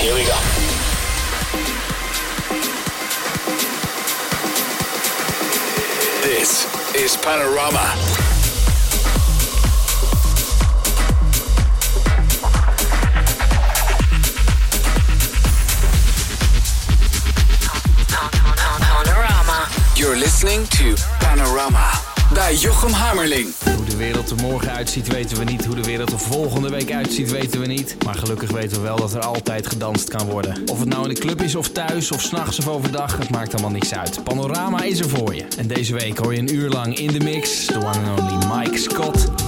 Here we go. This is Panorama. Panorama. You're listening to Panorama by Jochem Hamerling. De wereld er morgen uitziet weten we niet. Hoe de wereld er volgende week uitziet weten we niet. Maar gelukkig weten we wel dat er altijd gedanst kan worden. Of het nou in de club is of thuis of s'nachts of overdag. Het maakt allemaal niks uit. Panorama is er voor je. En deze week hoor je een uur lang in de mix. The one and only Mike Scott.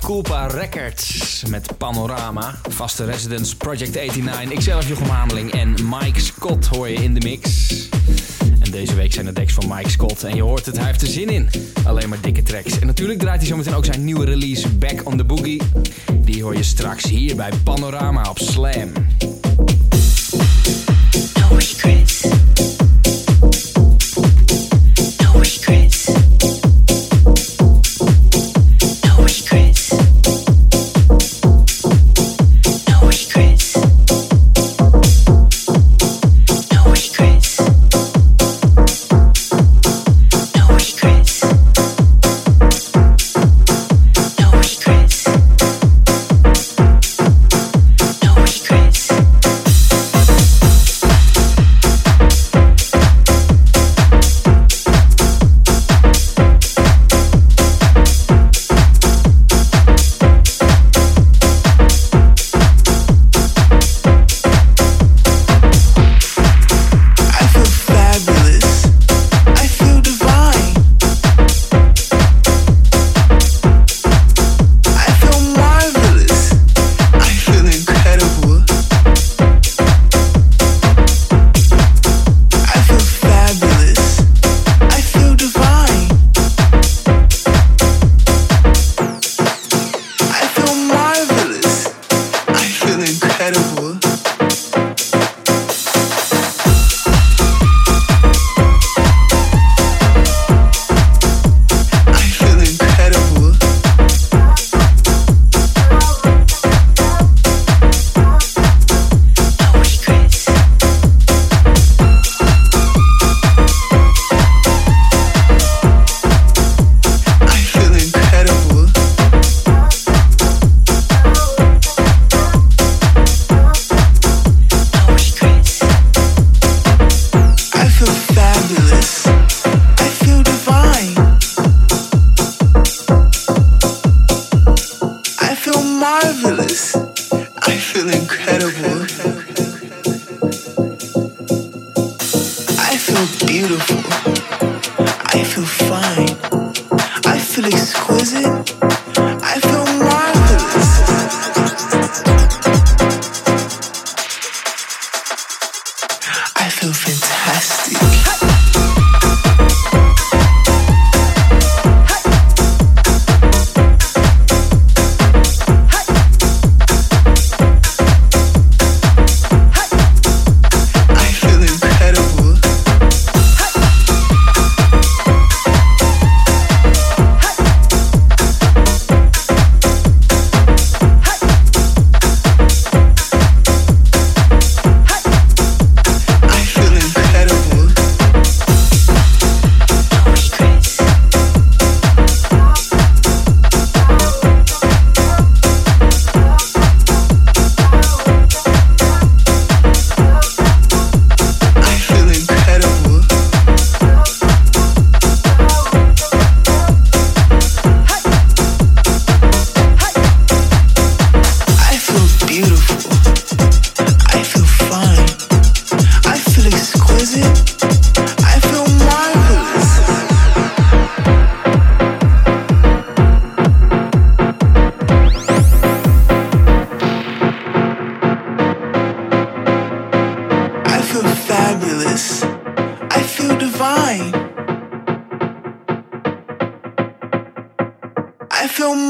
Culpa Records met Panorama. Vaste Residence Project 89. Ikzelf Jochem Hameling en Mike Scott hoor je in de mix. En deze week zijn de decks van Mike Scott. En je hoort het, hij heeft er zin in. Alleen maar dikke tracks. En natuurlijk draait hij zometeen ook zijn nieuwe release Back on the Boogie. Die hoor je straks hier bij Panorama op Slam.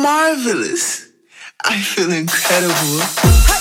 Marvelous. I feel incredible.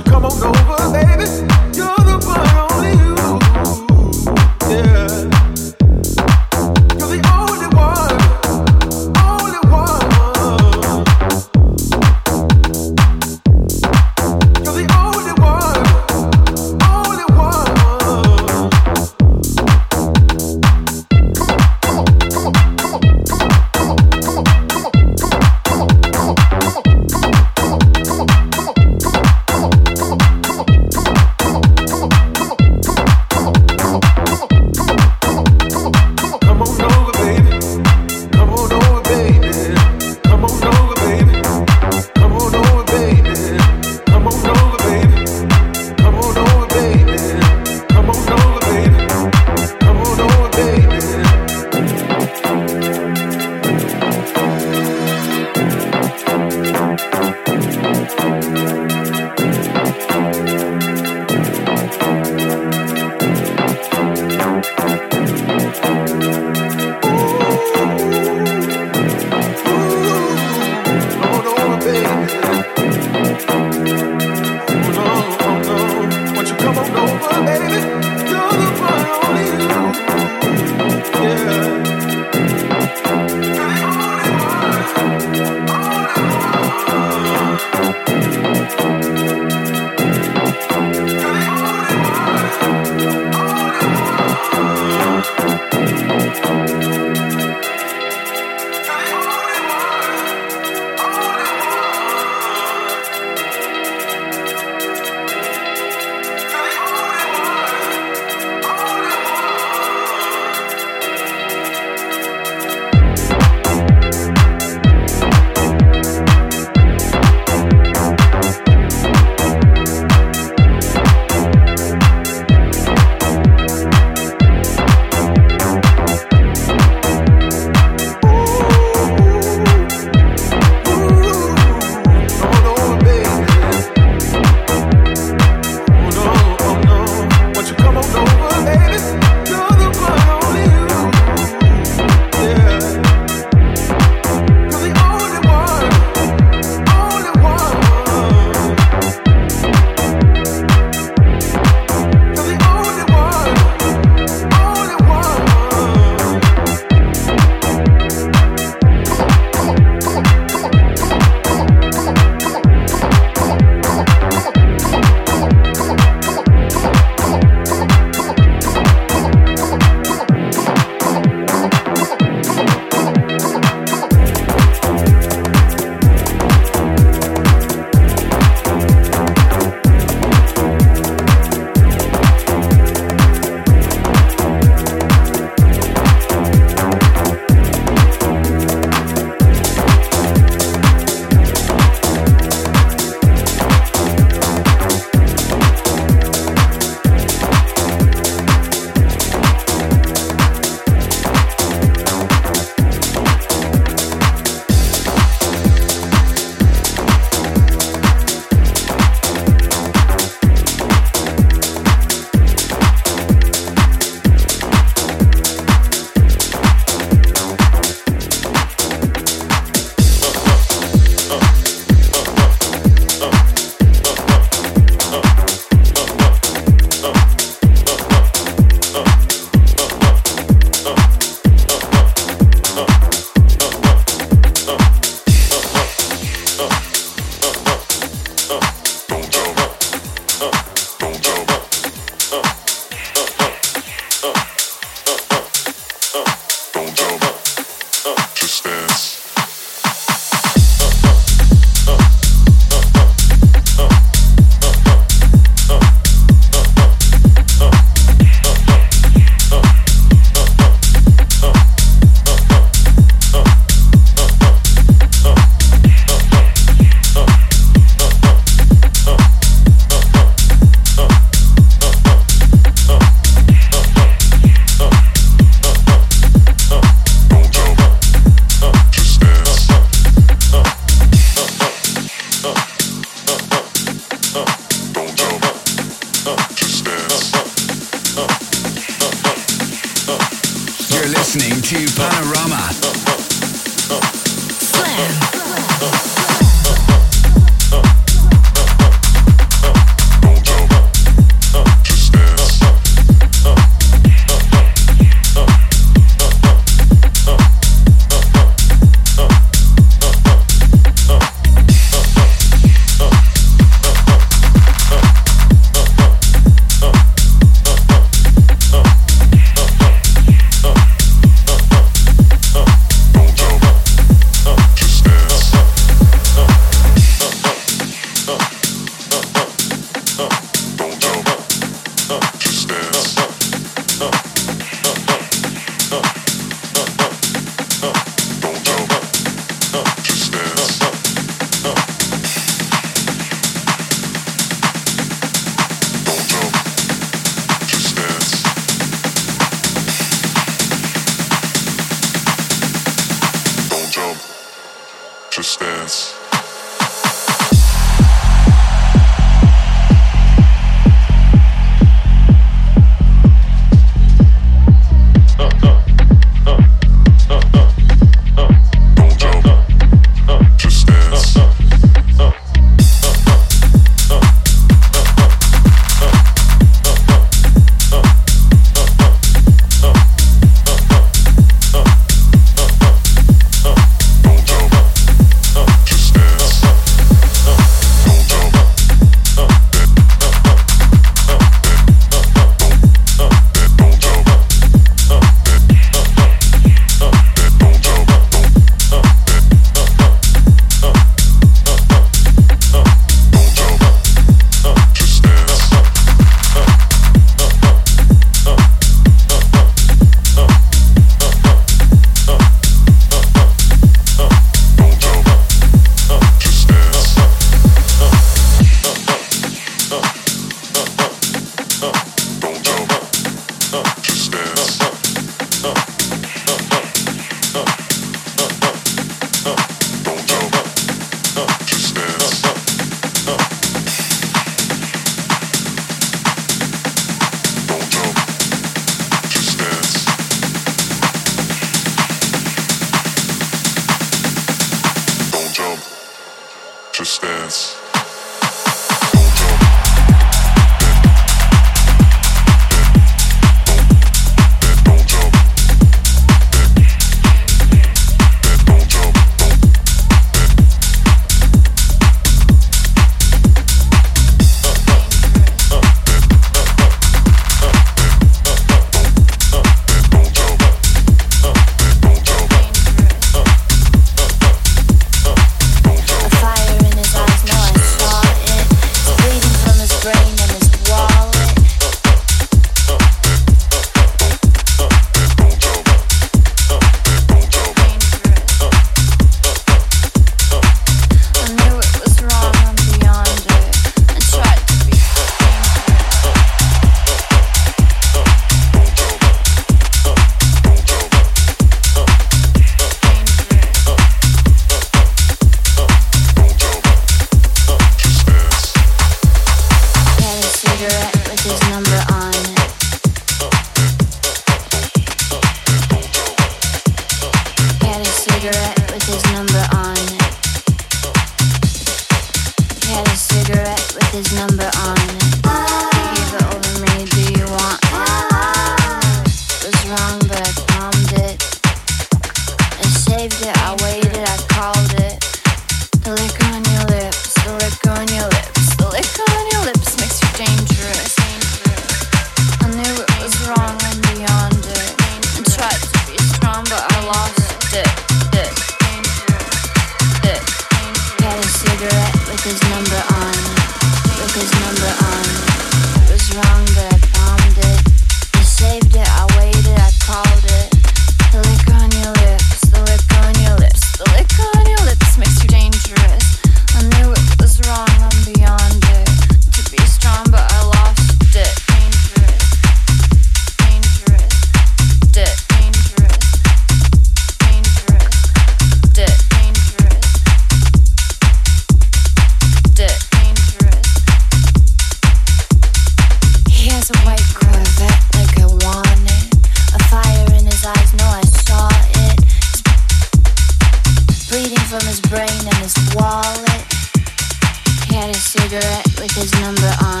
cigarette with his number on.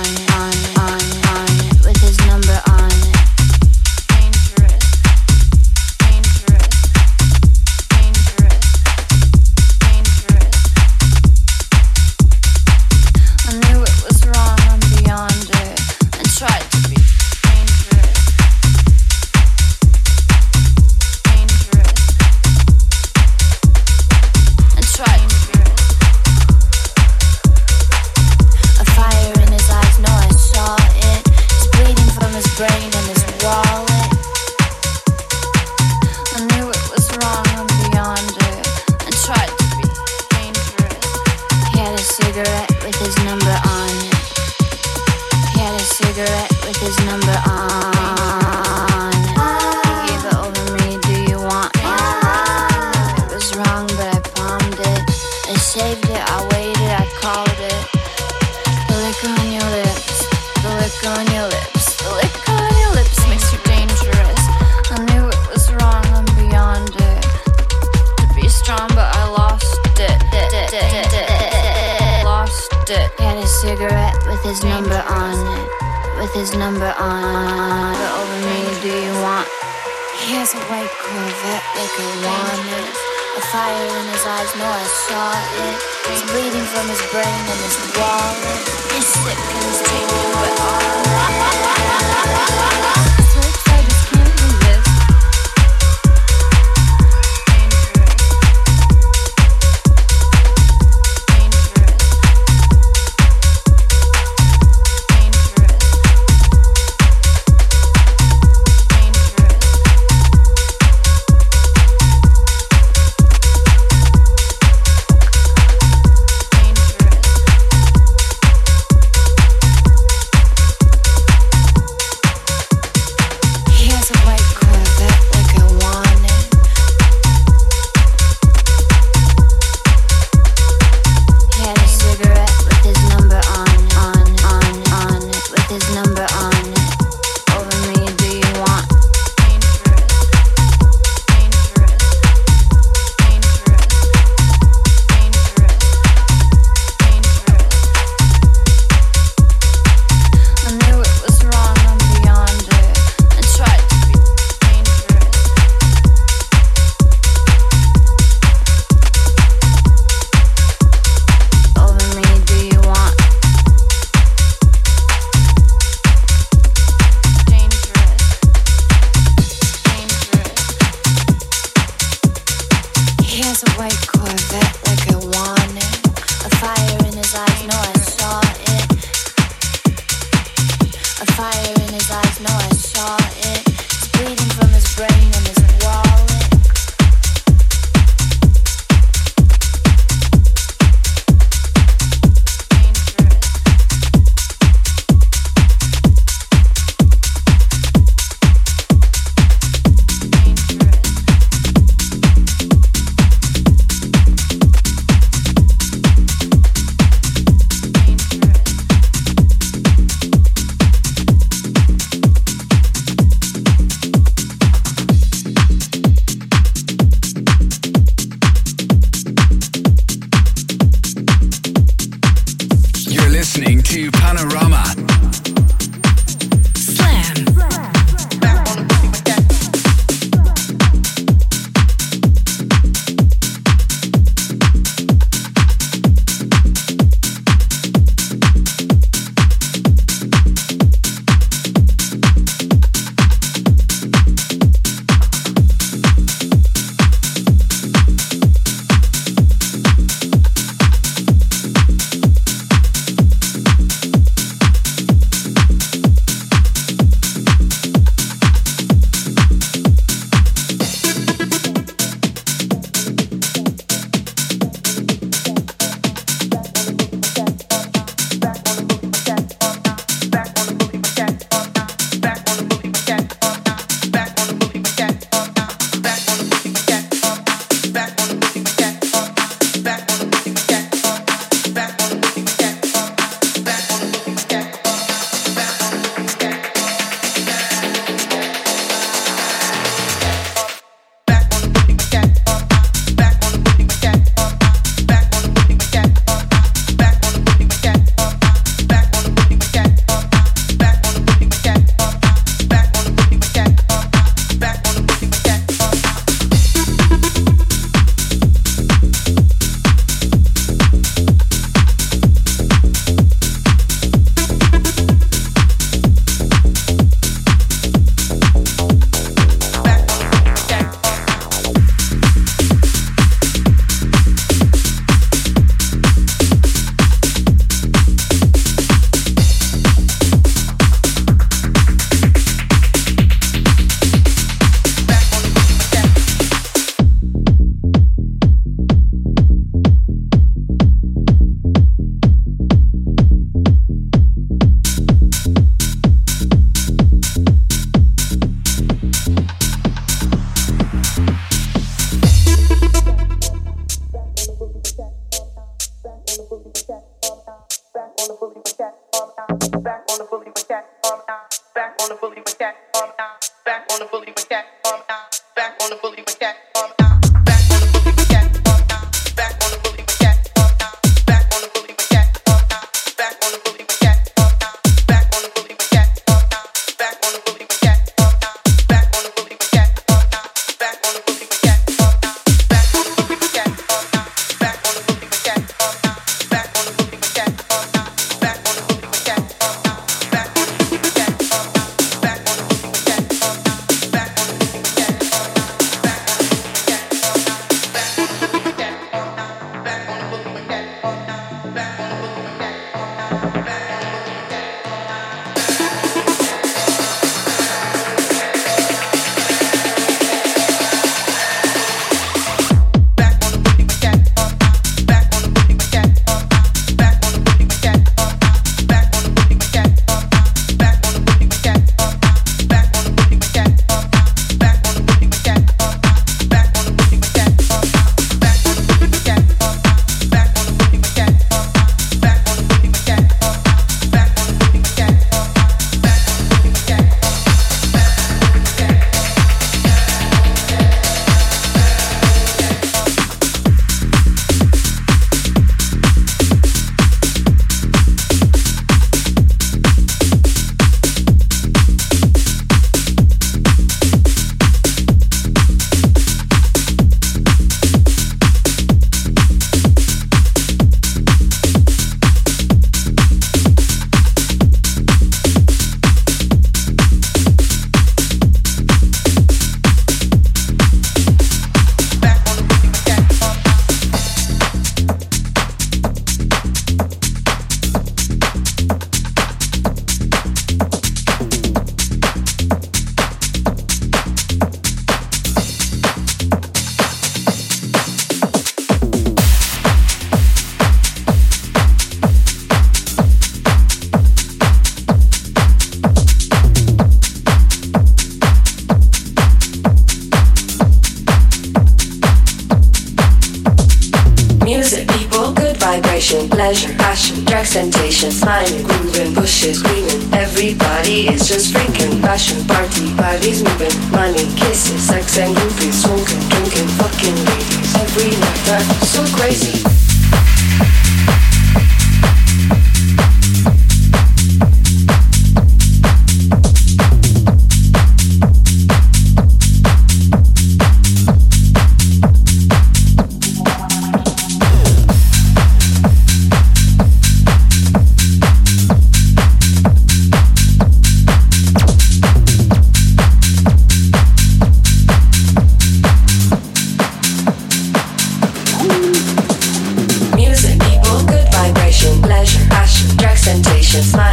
just smile.